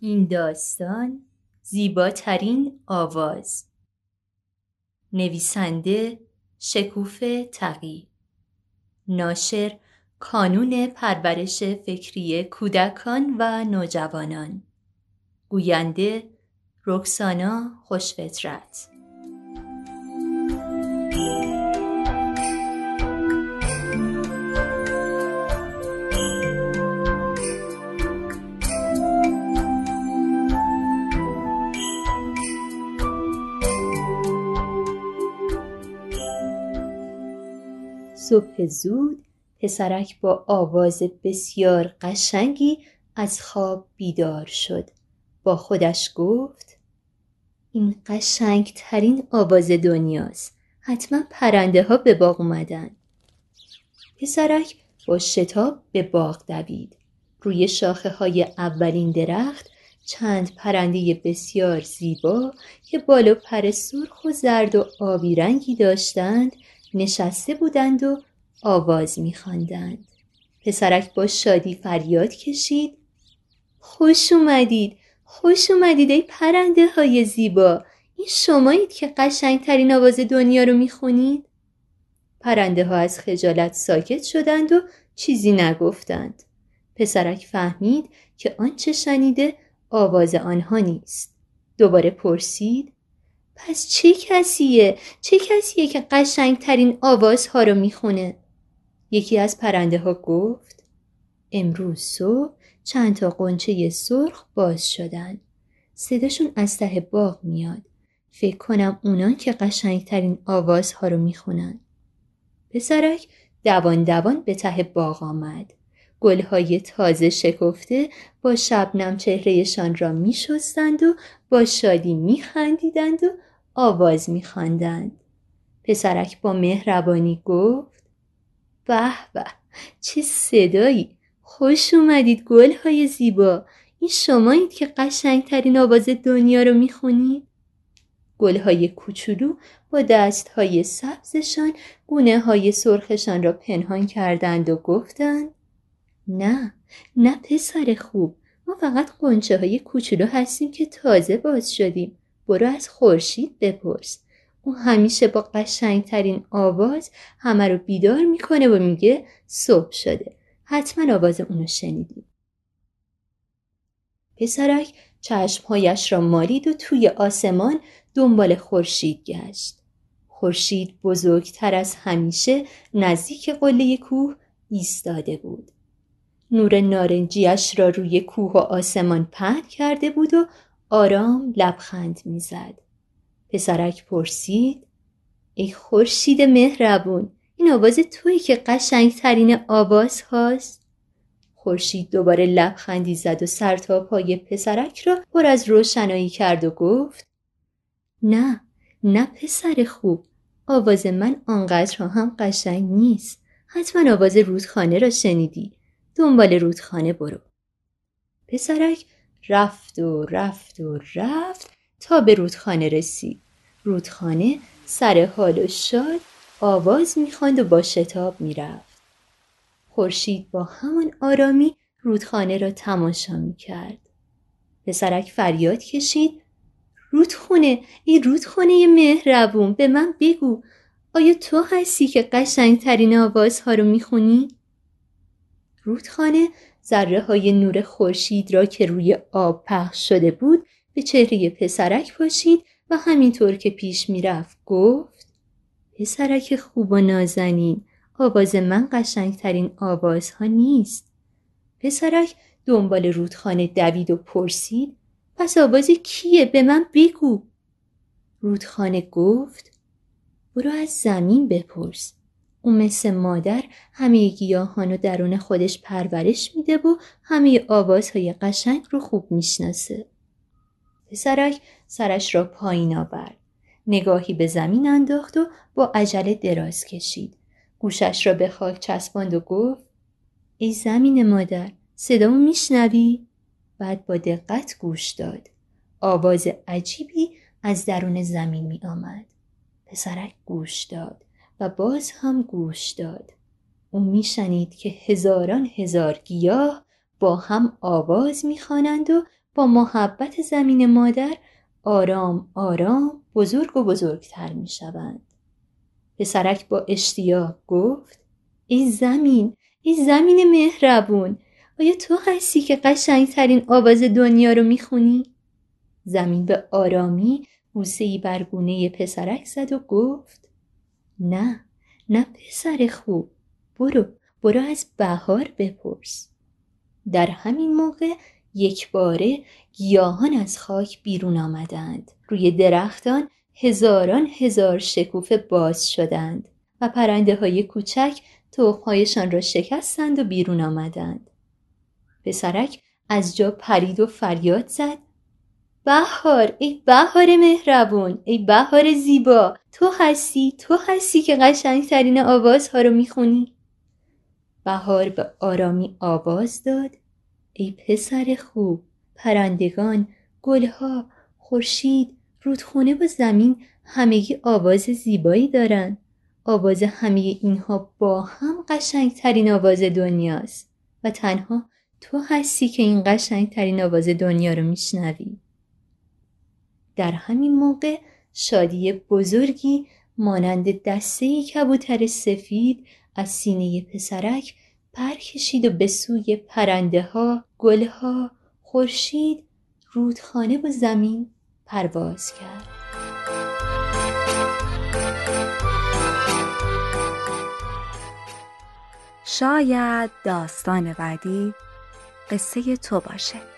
این داستان زیباترین آواز. نویسنده شکوف تقی. ناشر کانون پرورش فکری کودکان و نوجوانان. گوینده رکسانا خوشفطرت. صبح زود پسرک با آواز بسیار قشنگی از خواب بیدار شد. با خودش گفت این قشنگترین آواز دنیاست. حتما پرنده ها به باغ اومدن. پسرک با شتاب به باغ دوید. روی شاخه های اولین درخت چند پرنده بسیار زیبا که بالا پر سرخ و زرد و آبی رنگی داشتند نشسته بودند و آواز میخواندند. پسرک با شادی فریاد کشید. خوش اومدید خوش اومدید ای پرنده های زیبا. این شمایید که قشنگترین آواز دنیا رو می‌خونید. پرنده ها از خجالت ساکت شدند و چیزی نگفتند. پسرک فهمید که آنچه شنیده آواز آنها نیست. دوباره پرسید. پس چه کسیه؟ چه کسیه که قشنگترین آوازها رو می‌خونه؟ یکی از پرنده ها گفت امروز صبح چند تا قنچه سرخ باز شدن. صداشون از ته باغ میاد. فکر کنم اونان که قشنگترین آوازها رو می‌خونن. پسرک دوان دوان به ته باغ آمد. گلهای تازه شکفته با شبنم چهرهشان را میشستند و با شادی میخندیدند و آواز میخواندند. پسرک با مهربانی گفت به به چه صدایی! خوش اومدید گل های زیبا! این شمایید که قشنگترین آواز دنیا رو می‌خونید. گل های کوچولو با دست های سبزشان گونه های سرخشان را پنهان کردند و گفتند نه نه پسر خوب. ما فقط قنچه های کوچولو هستیم که تازه باز شدیم. برو از خورشید بپرس. او همیشه با قشنگترین آواز همه رو بیدار می‌کنه و میگه صبح شده. حتما آواز اونو شنیدی. پسرک چشمهایش را مالید و توی آسمان دنبال خورشید گشت. خورشید بزرگتر از همیشه نزدیک قله کوه ایستاده بود. نور نارنجیش را روی کوه و آسمان پهن کرده بود و آرام لبخند می‌زد. پسرک پرسید ای خورشید مهربون این آواز توی که قشنگترین آواز هاست؟ خورشید دوباره لبخندی زد و سر تا پای پسرک را پر از روشنایی کرد و گفت نه نه پسر خوب آواز من آنقدر هم قشنگ نیست. حتما آواز رودخانه را شنیدی. دنبال رودخانه برو. پسرک رفت و رفت و رفت تا به رودخانه رسید. رودخانه سر حال و شاد آواز می‌خواند و با شتاب می‌رفت. خورشید با همان آرامی رودخانه را تماشا می‌کرد. پسرک فریاد کشید رودخونه ای رودخانه مهربون به من بگو آیا تو هستی که قشنگترین آوازها رو می‌خونی؟ رودخانه ذره های نور خورشید را که روی آب پخش شده بود به چهره پسرک پاشید و همینطور که پیش می‌رفت گفت پسرک خوب و نازنین آواز من قشنگترین آوازها نیست. پسرک دنبال رودخانه دوید و پرسید پس آواز کیه؟ به من بگو. رودخانه گفت برو از زمین بپرس. او مثل مادر همه گیاهان رو درون خودش پرورش میده و همه آوازهای قشنگ رو خوب می‌شناسه. پسرک سرش را پایین آورد. نگاهی به زمین انداخت و با عجله دراز کشید. گوشش را به خاک چسباند و گفت ای زمین مادر صدامو میشنوی؟ بعد با دقت گوش داد. آواز عجیبی از درون زمین می آمد. پسرک گوش داد. و باز هم گوش داد. او میشنید که هزاران هزار گیاه با هم آواز می‌خوانند و با محبت زمین مادر آرام آرام بزرگ و بزرگتر می‌شوند. پسرک با اشتیاق گفت ای زمین ای زمین مهربون آیا تو هستی که قشنگترین آواز دنیا رو می‌خونی؟ زمین به آرامی بوسهای بر گونه پسرک زد و گفت نه نه پسر خوب. برو برو از بهار بپرس. در همین موقع یک باره گیاهان از خاک بیرون آمدند. روی درختان هزاران هزار شکوفه باز شدند و پرنده های کوچک تخمهایشان را شکستند و بیرون آمدند. پسرک از جا پرید و فریاد زد. بهار ای بهار مهربون ای بهار زیبا. تو هستی تو هستی که قشنگترین آوازها رو می‌خونی. بهار به آرامی آواز داد. ای پسر خوب پرندگان گلها خورشید رودخونه و زمین همگی آواز زیبایی دارن. آواز همه اینها با هم قشنگترین آواز دنیاست. و تنها تو هستی که این قشنگترین آواز دنیا رو میشنوی. در همین موقع شادی بزرگی مانند دسته کبوتر سفید از سینه پسرک پر کشید و به سوی پرنده ها، گل ها، خورشید، رودخانه و زمین پرواز کرد. شاید داستان بعدی قصه تو باشه.